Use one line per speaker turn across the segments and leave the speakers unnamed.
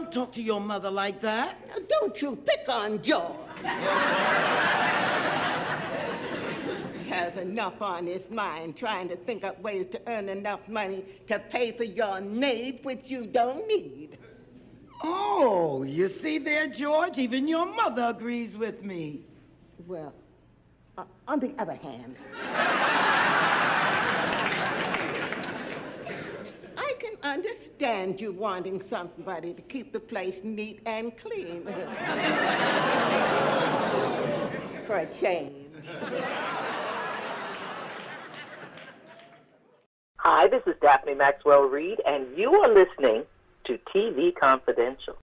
don't talk to your mother like that.
Now, don't you pick on George. He has enough on his mind trying to think up ways to earn enough money to pay for your nape, which you don't need.
Oh, you see there, George? Even your mother agrees with me.
Well, uh, on the other hand, I can understand you wanting somebody to keep the place neat and clean. For a change.
Hi, this is Daphne Maxwell Reid, and you are listening to TV Confidential.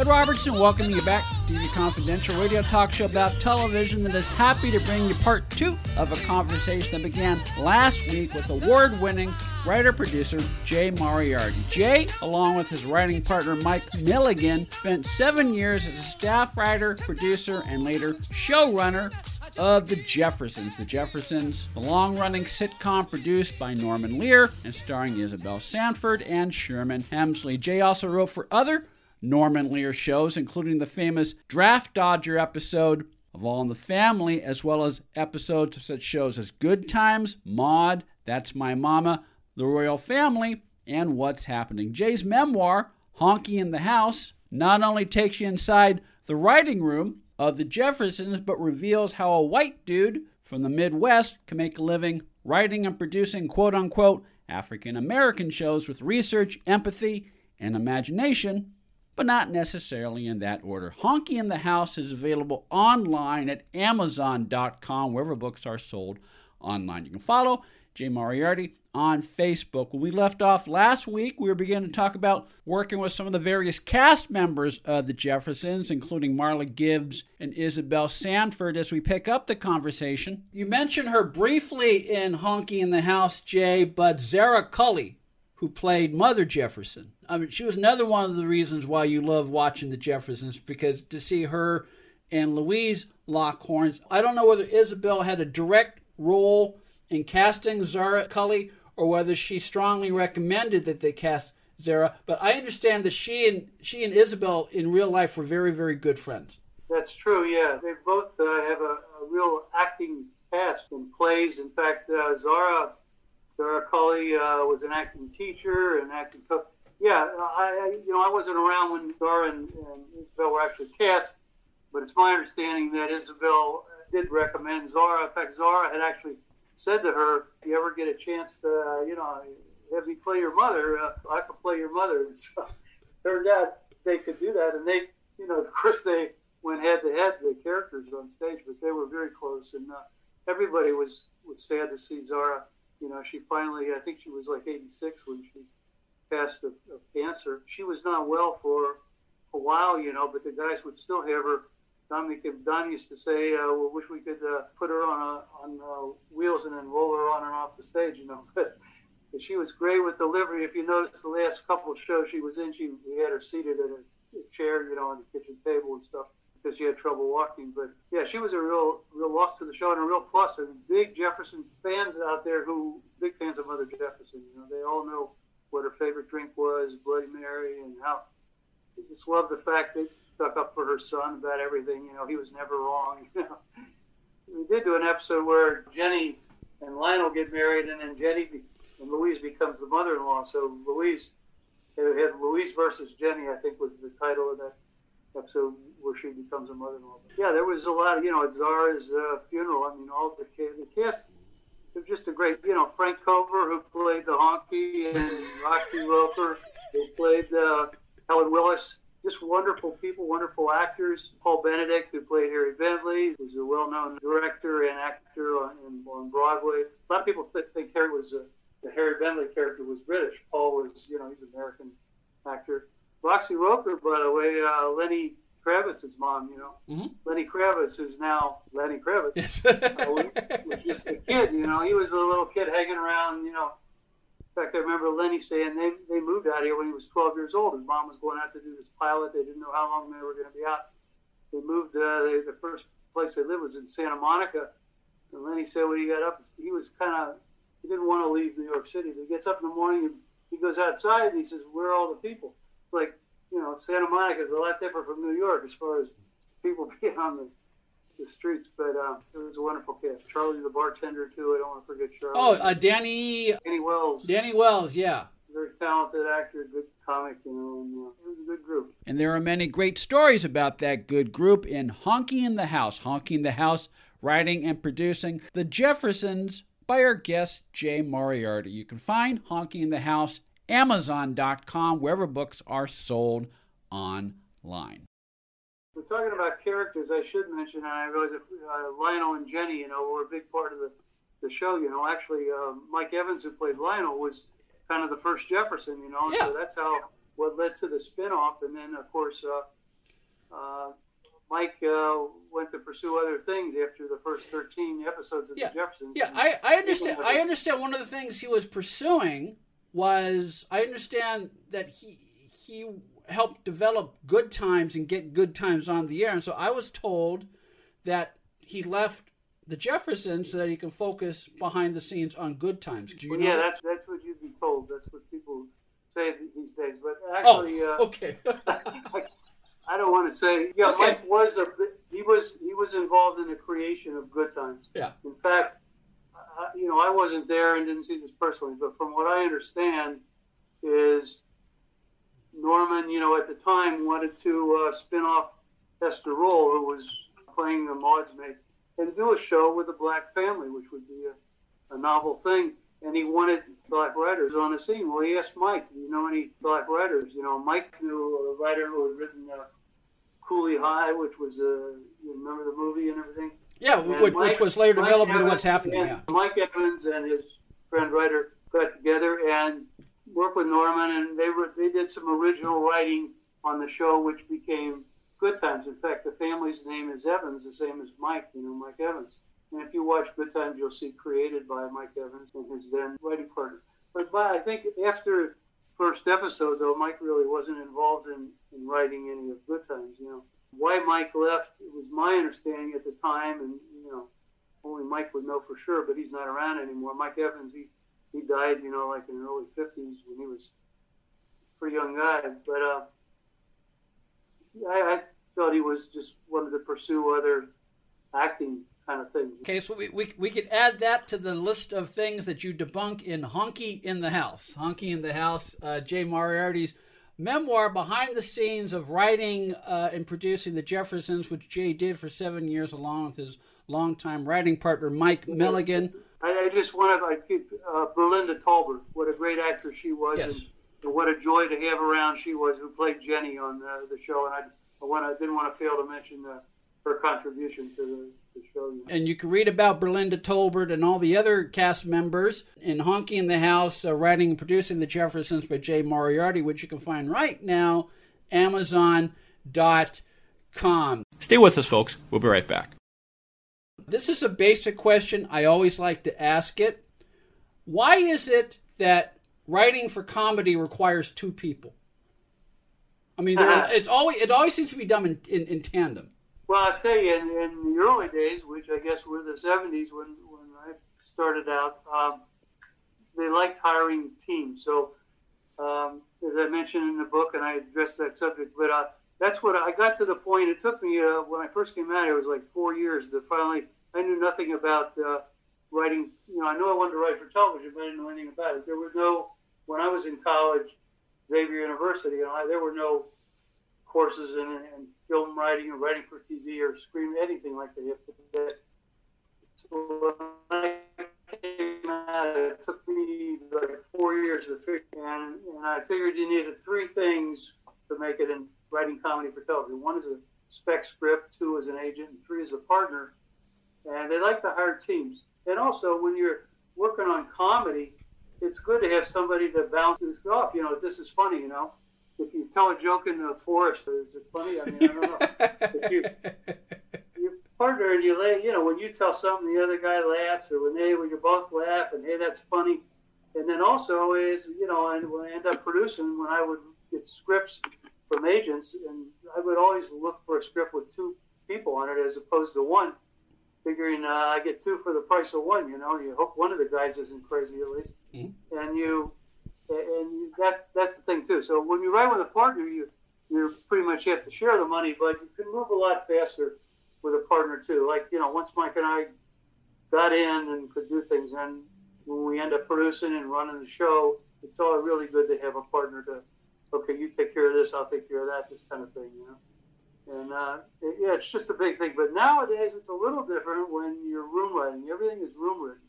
Ed Robertson welcoming you back to the Confidential radio talk show about television that is happy to bring you part two of a conversation that began last week with award winning writer producer Jay Moriarty. Jay, along with his writing partner Mike Milligan, spent seven years as a staff writer, producer, and later showrunner of The Jeffersons. The Jeffersons, the long running sitcom produced by Norman Lear and starring Isabel Sanford and Sherman Hemsley. Jay also wrote for other Norman Lear shows, including the famous Draft Dodger episode of All in the Family, as well as episodes of such shows as Good Times, Maude, That's My Mama, The Royal Family, and What's Happening. Jay's memoir, Honky in the House, not only takes you inside the writing room of the Jeffersons, but reveals how a white dude from the Midwest can make a living writing and producing quote unquote African American shows with research, empathy, and imagination but not necessarily in that order. Honky in the House is available online at Amazon.com, wherever books are sold online. You can follow Jay Moriarty on Facebook. When we left off last week, we were beginning to talk about working with some of the various cast members of the Jeffersons, including Marla Gibbs and Isabel Sanford, as we pick up the conversation. You mentioned her briefly in Honky in the House, Jay, but Zara Cully, who played Mother Jefferson. I mean, she was another one of the reasons why you love watching the Jeffersons because to see her and Louise Lockhorns. I don't know whether Isabel had a direct role in casting Zara Cully or whether she strongly recommended that they cast Zara, but I understand that she and she and Isabel in real life were very, very good friends.
That's true. Yeah, they both uh, have a, a, real acting past in plays. In fact, uh, Zara Zara Cully uh, was an acting teacher and acting cook. Yeah, I, you know I wasn't around when Zara and, and Isabel were actually cast, but it's my understanding that Isabel did recommend Zara. In fact, Zara had actually said to her, "If you ever get a chance to, uh, you know, have me play your mother, uh, I could play your mother." And so turned out they could do that, and they, you know, of course they went head to head the characters on stage, but they were very close, and uh, everybody was was sad to see Zara you know, she finally, I think she was like 86 when she passed of, of cancer. She was not well for a while, you know, but the guys would still have her. Dominic Don used to say, uh, "We wish we could uh, put her on a, on uh, wheels and then roll her on and off the stage," you know. But she was great with delivery. If you notice the last couple of shows she was in, she we had her seated at a chair, you know, on the kitchen table and stuff because she had trouble walking. But yeah, she was a real, real loss to the show and a real plus. And big Jefferson fans out there who big fans of Mother Jefferson. You know, they all know what her favorite drink was, Bloody Mary, and how they just love the fact that stuck up for her son about everything. You know, he was never wrong. You know, we did do an episode where Jenny and Lionel get married, and then Jenny and Louise becomes the mother-in-law. So Louise, they had Louise versus Jenny, I think was the title of that episode where she becomes a mother-in-law. Yeah, there was a lot of, you know, at Zara's uh, funeral. I mean, all the, the cast was just a great, you know, Frank Cover, who played the honky, and Roxie Roker, who played uh, Helen Willis. Just wonderful people, wonderful actors. Paul Benedict, who played Harry Bentley, who's a well-known director and actor on, on Broadway. A lot of people think, think Harry was a, the Harry Bentley character was British. Paul was, you know, he's an American actor. Roxie Roker, by the way, uh, Lenny Kravitz's mom, you know, mm-hmm. Lenny Kravitz, who's now Lenny Kravitz, yes. uh, was just a kid, you know. He was a little kid hanging around, you know. In fact, I remember Lenny saying they, they moved out here when he was 12 years old. His mom was going out to do this pilot. They didn't know how long they were going to be out. They moved, uh, they, the first place I lived was in Santa Monica. And Lenny said when he got up, he was kind of, he didn't want to leave New York City. He gets up in the morning and he goes outside and he says, where are all the people? Like, you know, Santa Monica is a lot different from New York as far as people being on the, the streets. But uh, it was a wonderful cast. Charlie, the bartender, too. I don't want to forget Charlie.
Oh, uh, Danny
Danny Wells,
Danny Wells, yeah.
very talented actor, good comic, you know, and uh, it was a good group.
And there are many great stories about that good group in Honky in the House. Honky in the House, writing and producing The Jeffersons by our guest Jay Moriarty. You can find Honky in the House Amazon.com, wherever books are sold online.
We're talking about characters. I should mention, and I realize that uh, Lionel and Jenny, you know, were a big part of the, the show. You know, actually, uh, Mike Evans, who played Lionel, was kind of the first Jefferson. You know,
Yeah.
so that's how what led to the spinoff. And then, of course, uh, uh, Mike uh, went to pursue other things after the first 13 episodes of
Yeah.
the Jeffersons.
Yeah, I, I understand. I understand. One of the things he was pursuing was I understand that he he helped develop Good Times and get Good Times on the air, and so I was told that he left the Jeffersons so that he can focus behind the scenes on Good Times. Do you
Well,
know
yeah, that's that's what you'd be told. That's what people say these days. But
Oh,
actually, uh,
okay.
I don't want to say. Yeah,
Okay.
Mike was a he was he was involved in the creation of Good Times.
Yeah.
In fact, I, you know, I wasn't there and didn't see this personally, but from what I understand, is Norman, you know, at the time wanted to uh, spin off Esther Rolle, who was playing the Maude's maid, and do a show with a black family, which would be a, a novel thing. And he wanted black writers on the scene. Well, he asked Mike, "Do you know any black writers?" You know, Mike knew a writer who had written uh, Cooley High, which was a you remember the movie and everything.
Yeah, which,
Mike-
which was later
Mike
developed into what's happening. Yeah.
Mike Evans and his friend writer got together and worked with Norman, and they were they did some original writing on the show, which became Good Times. In fact, the family's name is Evans, the same as Mike. You know, Mike Evans. And if you watch Good Times, you'll see created by Mike Evans and his then writing partner. But by, I think after first episode, though, Mike really wasn't involved in, in writing any of Good Times. You know, why Mike left, it was my understanding at the time, and you know, only Mike would know for sure, but he's not around anymore. Mike Evans, he, he died, you know, like in the early 50s when he was a pretty young guy. But uh, I, I thought he was just wanted to pursue other acting kind of things.
Okay, so we, we, we could add that to the list of things that you debunk in Honky in the House. Honky in the House, uh, Jay Moriarty's memoir behind the scenes of writing uh, and producing The Jeffersons, which Jay did for seven years along with his longtime writing partner Mike Milligan.
I, I just want to I keep uh, Berlinda Tolbert. What a great actress she was,
Yes.
and, and what a joy to have around she was, who played Jenny on uh, the show. And I, I, want, I didn't want to fail to mention uh, her contribution to the, the show.
And you can read about Berlinda Tolbert and all the other cast members in Honky in the House, uh, writing and producing The Jeffersons by Jay Moriarty, which you can find right now, Amazon.com. Stay with us, folks. We'll be right back. This is a basic question. I always like to ask it. Why is it that writing for comedy requires two people? I mean, there, it's always it always seems to be done in, in, in tandem.
Well, I'll tell you, in, in the early days, which I guess were the 70s when, when I started out, um, they liked hiring teams. So, um, as I mentioned in the book, and I addressed that subject, but uh, that's what I got to the point. It took me, uh, when I first came out, it was like four years to finally, I knew nothing about uh, writing. You know, I knew I wanted to write for television, but I didn't know anything about it. There was no, when I was in college, Xavier University, know, I, there were no courses in, in film writing or writing for TV or screen anything like they have today. So when I came out, it took me like four years to figure, and, and I figured you needed three things to make it in writing comedy for television. One is a spec script, two is an agent, and three is a partner. And they like to hire teams. And also, when you're working on comedy, it's good to have somebody that bounces off. You know, this is funny. You know, if you tell a joke in the forest, is it funny? I mean, I don't know. if you your partner and you lay, you know, when you tell something, the other guy laughs, or when they, when you both laugh, and hey, that's funny. And then also is, you know, and when I end up producing, when I would get scripts from agents, and I would always look for a script with two people on it as opposed to one. Figuring uh, I get two for the price of one. You know, you hope one of the guys isn't crazy at least,
Mhm.
and you and that's that's the thing too. So when you ride with a partner, you you pretty much have to share the money, but you can move a lot faster with a partner too. Like you know, once Mike and I got in and could do things, and when we end up producing and running the show, it's all really good to have a partner to, okay, you take care of this, I'll take care of that, this kind of thing, you know. And uh, it, yeah, it's just a big thing. But nowadays, it's a little different when you're room writing. Everything is room written.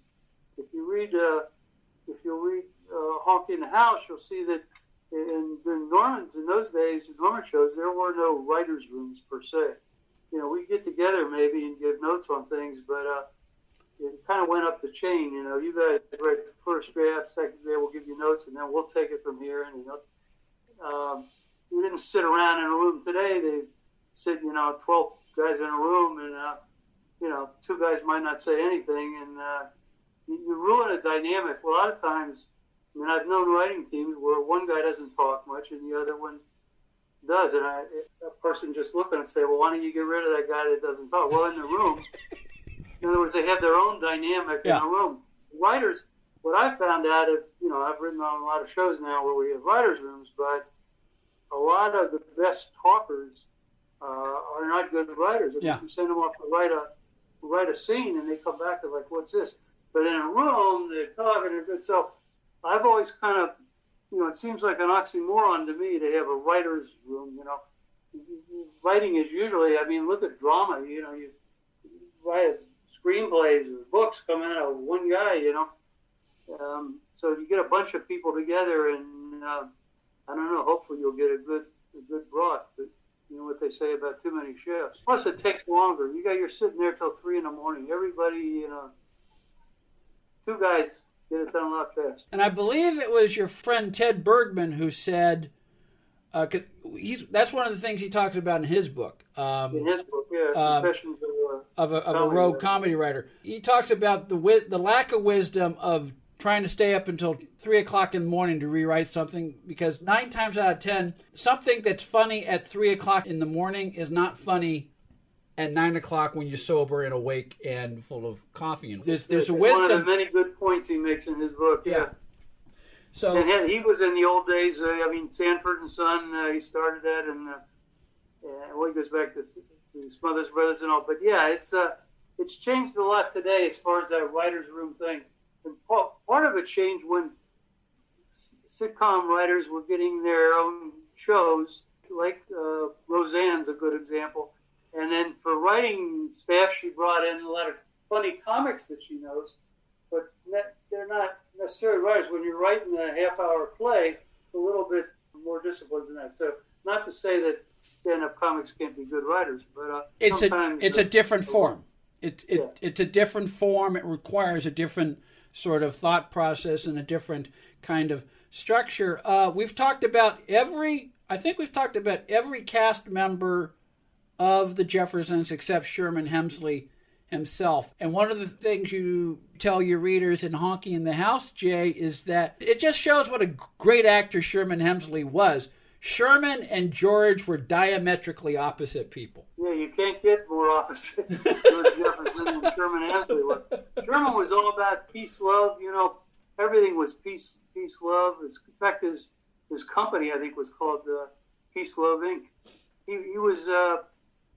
If you read, uh, Honky in the House, you'll see that in, the Norman's in those days, in Norman shows, there were no writers' rooms per se. You know, we get together maybe and give notes on things, but uh, it kind of went up the chain. You know, you guys write the first draft, second draft, we'll give you notes, and then we'll take it from here. And you know, um, we didn't sit around in a room today. They sit, you know, twelve guys in a room, and uh, you know, two guys might not say anything, and uh, you, you ruin a dynamic. A lot of times, I mean, I've known writing teams where one guy doesn't talk much, and the other one does, and I, a person just looking and say, well, why don't you get rid of that guy that doesn't talk? Well, in the room. In other words, they have their own dynamic
Yeah.
in a room. Writers, what I found out is, you know, I've written on a lot of shows now where we have writers' rooms, but a lot of the best talkers uh, are not good writers. If
Yeah.
you send them off to write a write a scene and they come back and like, what's this? But in a room, they're talking. So I've always kind of, you know, it seems like an oxymoron to me to have a writer's room. You know, writing is usually, I mean, look at drama. You know, you write screenplays or books come out of one guy. You know, um, so you get a bunch of people together, and uh, I don't know. Hopefully, you'll get a good a good broth. But you know what they say about too many chefs. Plus, it takes longer. You got you're sitting there till three in the morning. Everybody, you know, two guys get it done a lot faster.
And I believe it was your friend Ted Bergman who said, uh, he's that's one of the things he talks about in his book. Um,
In his book, yeah,
Uh,
Confessions of uh,
of a, of a rogue
writer.
comedy writer. He talks about the the lack of wisdom of trying to stay up until three o'clock in the morning to rewrite something because nine times out of ten, something that's funny at three o'clock in the morning is not funny at nine o'clock when you're sober and awake and full of coffee. And there's there's a
It's One of the many good points he makes in his book. Yeah.
Yeah. So
And he was in the old days. Uh, I mean, Sanford and Son. Uh, he started that, and uh, yeah, well, he goes back to, to Smothers Brothers and all. But yeah, it's uh, it's changed a lot today as far as that writers' room thing. And part, part of it changed when s- sitcom writers were getting their own shows, like uh, Roseanne's a good example. And then for writing staff, she brought in a lot of funny comics that she knows, but they're not necessarily writers. When you're writing a half-hour play, it's a little bit more disciplined than that. So, not to say that stand-up comics can't be good writers, but uh,
it's a it's a
uh,
different form. It, it
Yeah.
it's a different form. It requires a different sort of thought process and a different kind of structure. Uh, we've talked about every. I think we've talked about every cast member of the Jeffersons except Sherman Hemsley himself. And one of the things you tell your readers in Honky in the House, Jay, is that it just shows what a great actor Sherman Hemsley was. Sherman and George were diametrically opposite people.
Yeah, you can't get more opposite George Jefferson than Sherman Hemsley was. Sherman was all about peace, love. You know, everything was peace, peace, love. His, in fact, his his company, I think, was called uh, Peace, Love Inc. He, he was uh,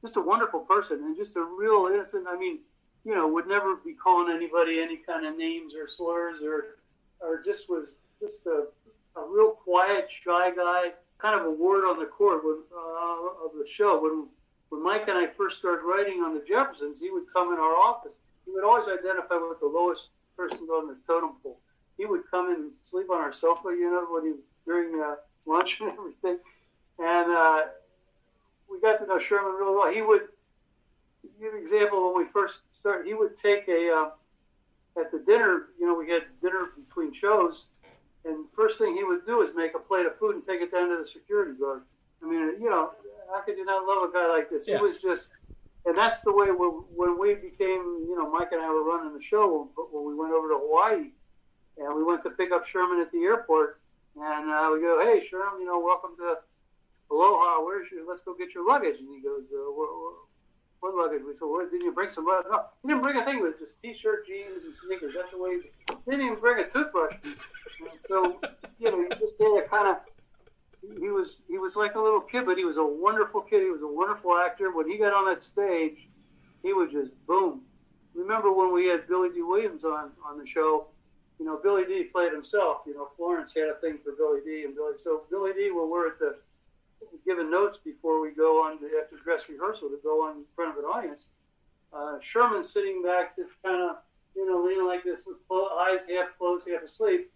just a wonderful person and just a real innocent. I mean, you know, would never be calling anybody any kind of names or slurs or or just was just a, a real quiet, shy guy. Kind of a word on the court when, uh, of the show when when Mike and I first started writing on the Jeffersons, he would come in our office. He would always identify with the lowest person on the totem pole. He would come in and sleep on our sofa, you know, when he during uh, lunch and everything. And uh, we got to know Sherman real well. He would give an example when we first started. He would take a uh, at the dinner. You know, we had dinner between shows, and first thing he would do is make a plate of food and take it down to the security guard. I mean, you know, how could you not love a guy like this?
Yeah.
He was just, and that's the way when, when we became, you know, Mike and I were running the show when, when we went over to Hawaii, and we went to pick up Sherman at the airport, and uh, we go, hey Sherman, you know, welcome to Aloha. Where's your? Let's go get your luggage. And he goes, uh, where, foot luggage. We said, well, didn't you bring some? luggage?" No, he didn't bring a thing. It was just t-shirt, jeans, and sneakers. That's the way. He didn't even bring a toothbrush. And so you know, you just to kind of. He was he was like a little kid, but he was a wonderful kid. He was a wonderful actor. When he got on that stage, he would just boom. Remember when we had Billy Dee Williams on on the show? You know, Billy Dee played himself. You know, Florence had a thing for Billy Dee and Billy. So Billy D. When we're at the giving notes before we go on to, after dress rehearsal to go on in front of an audience. Uh, Sherman's sitting back, just kind of, you know, leaning like this, with eyes half closed, half asleep.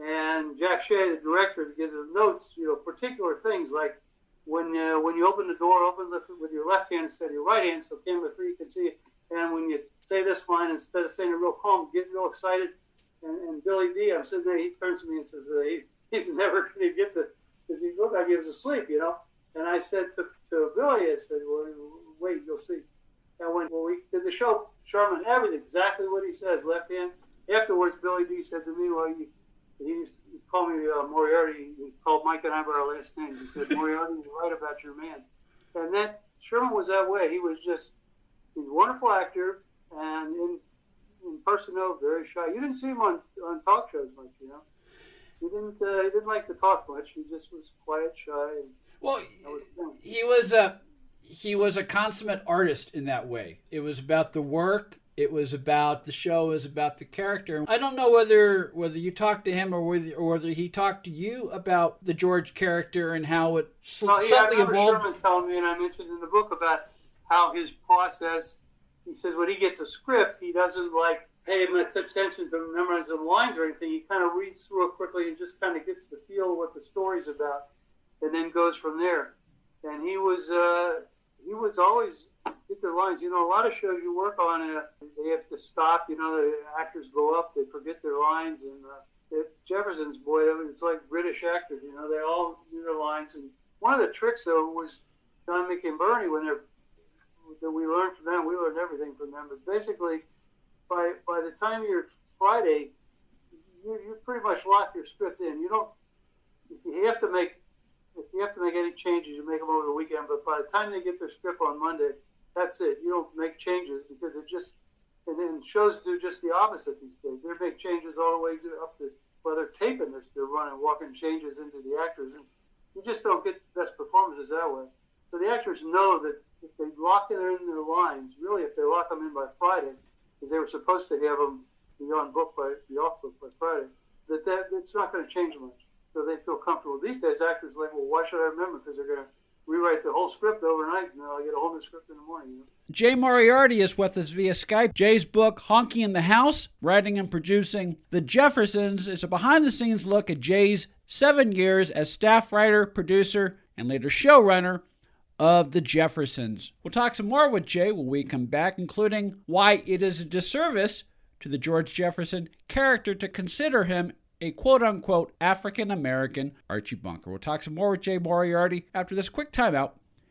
And Jack Shea, the director, gives him notes, you know, particular things like when uh, when you open the door, open the, with your left hand instead of your right hand, so camera three can see it. And when you say this line, instead of saying it real calm, get real excited. And, and Billy Dee, I'm sitting there, he turns to me and says, uh, he, he's never going to get the because he looked like he was asleep, you know. And I said to, to Billy, I said, well, wait, you'll see. And when, when we did the show, Sherman, everything, exactly what he says, left hand. Afterwards, Billy Dee said to me, well, he, he used to call me uh, Moriarty. He called Mike and I by our last names. He said, Moriarty, you're right about your man. And then Sherman was that way. He was just, he's a wonderful actor, and in, in person, though, very shy. You didn't see him on, on talk shows much, you know he didn't uh, he didn't like to talk much. He just was quiet, shy. And
Well, he was a he was a consummate artist in that way. It was about the work. It was about the show. It was about the character. I don't know whether whether you talked to him or whether or whether he talked to you about the George character and how it sl-
Well, yeah, I
slightly
remember
evolved.
Sherman telling me, and I mentioned in the book about how his process. He says when he gets a script, he doesn't like pay much attention to memorizing the lines or anything. He kind of reads through it quickly and just kind of gets the feel of what the story's about, and then goes from there. And he was uh, he was always get their lines. You know, a lot of shows you work on, uh, they have to stop. You know, the actors go up, they forget their lines, and uh, Jefferson's boy, it's like British actors. You know, they all knew their lines. And one of the tricks though was John and Bernie when they're that we learned from them. We learned everything from them. But basically, by by the time you're Friday, you you pretty much lock your script in. You don't if you have to make if you have to make any changes, you make them over the weekend. But by the time they get their script on Monday, that's it. You don't make changes because it just and then shows do just the opposite these days. They make changes all the way up to well, they're taping. They're, they're running walking changes into the actors, and you just don't get the best performances that way. So the actors know that if they lock it in their lines, really, if they lock them in by Friday, because they were supposed to have them be on book by be off book by Friday, that that it's not going to change much. So they feel comfortable. These days, actors are like, well, why should I remember? Because they're going to rewrite the whole script overnight, and I'll get a whole new script in the morning. You know?
Jay Moriarty is with us via Skype. Jay's book, Honky in the House, writing and producing The Jeffersons, is a behind the scenes look at Jay's seven years as staff writer, producer, and later showrunner of The Jeffersons. We'll talk some more with Jay when we come back, including why it is a disservice to the George Jefferson character to consider him a quote unquote African American Archie Bunker. We'll talk some more with Jay Moriarty after this quick timeout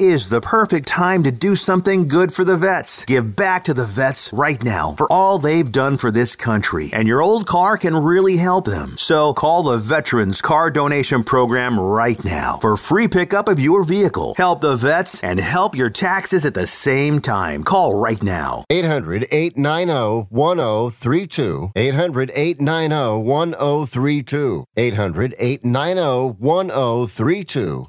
is the perfect time to do something good for the vets. Give back to the vets right now for all they've done for this country. And your old car can really help them. So call the Veterans Car Donation Program right now for free pickup of your vehicle. Help the vets and help your taxes at the same time. Call right now.
800 890 1032. 800 890 1032. 800 890 1032.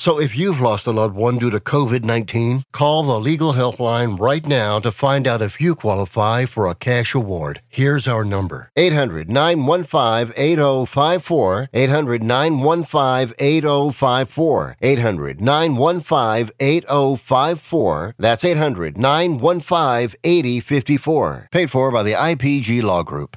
So if you've lost a loved one due to COVID 19, call the legal helpline right now to find out if you qualify for a cash award. Here's our number 800 915 8054. 800 915 8054. 800 915 8054. That's 800 915 8054. Paid for by the IPG Law Group.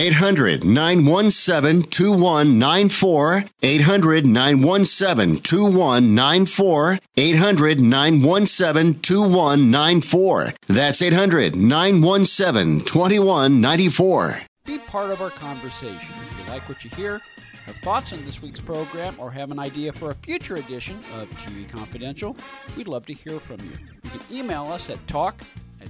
800 917 2194. 800 917 2194. 800 917 2194. That's 800 917 2194.
Be part of our conversation. If you like what you hear, have thoughts on this week's program, or have an idea for a future edition of TV Confidential, we'd love to hear from you. You can email us at talk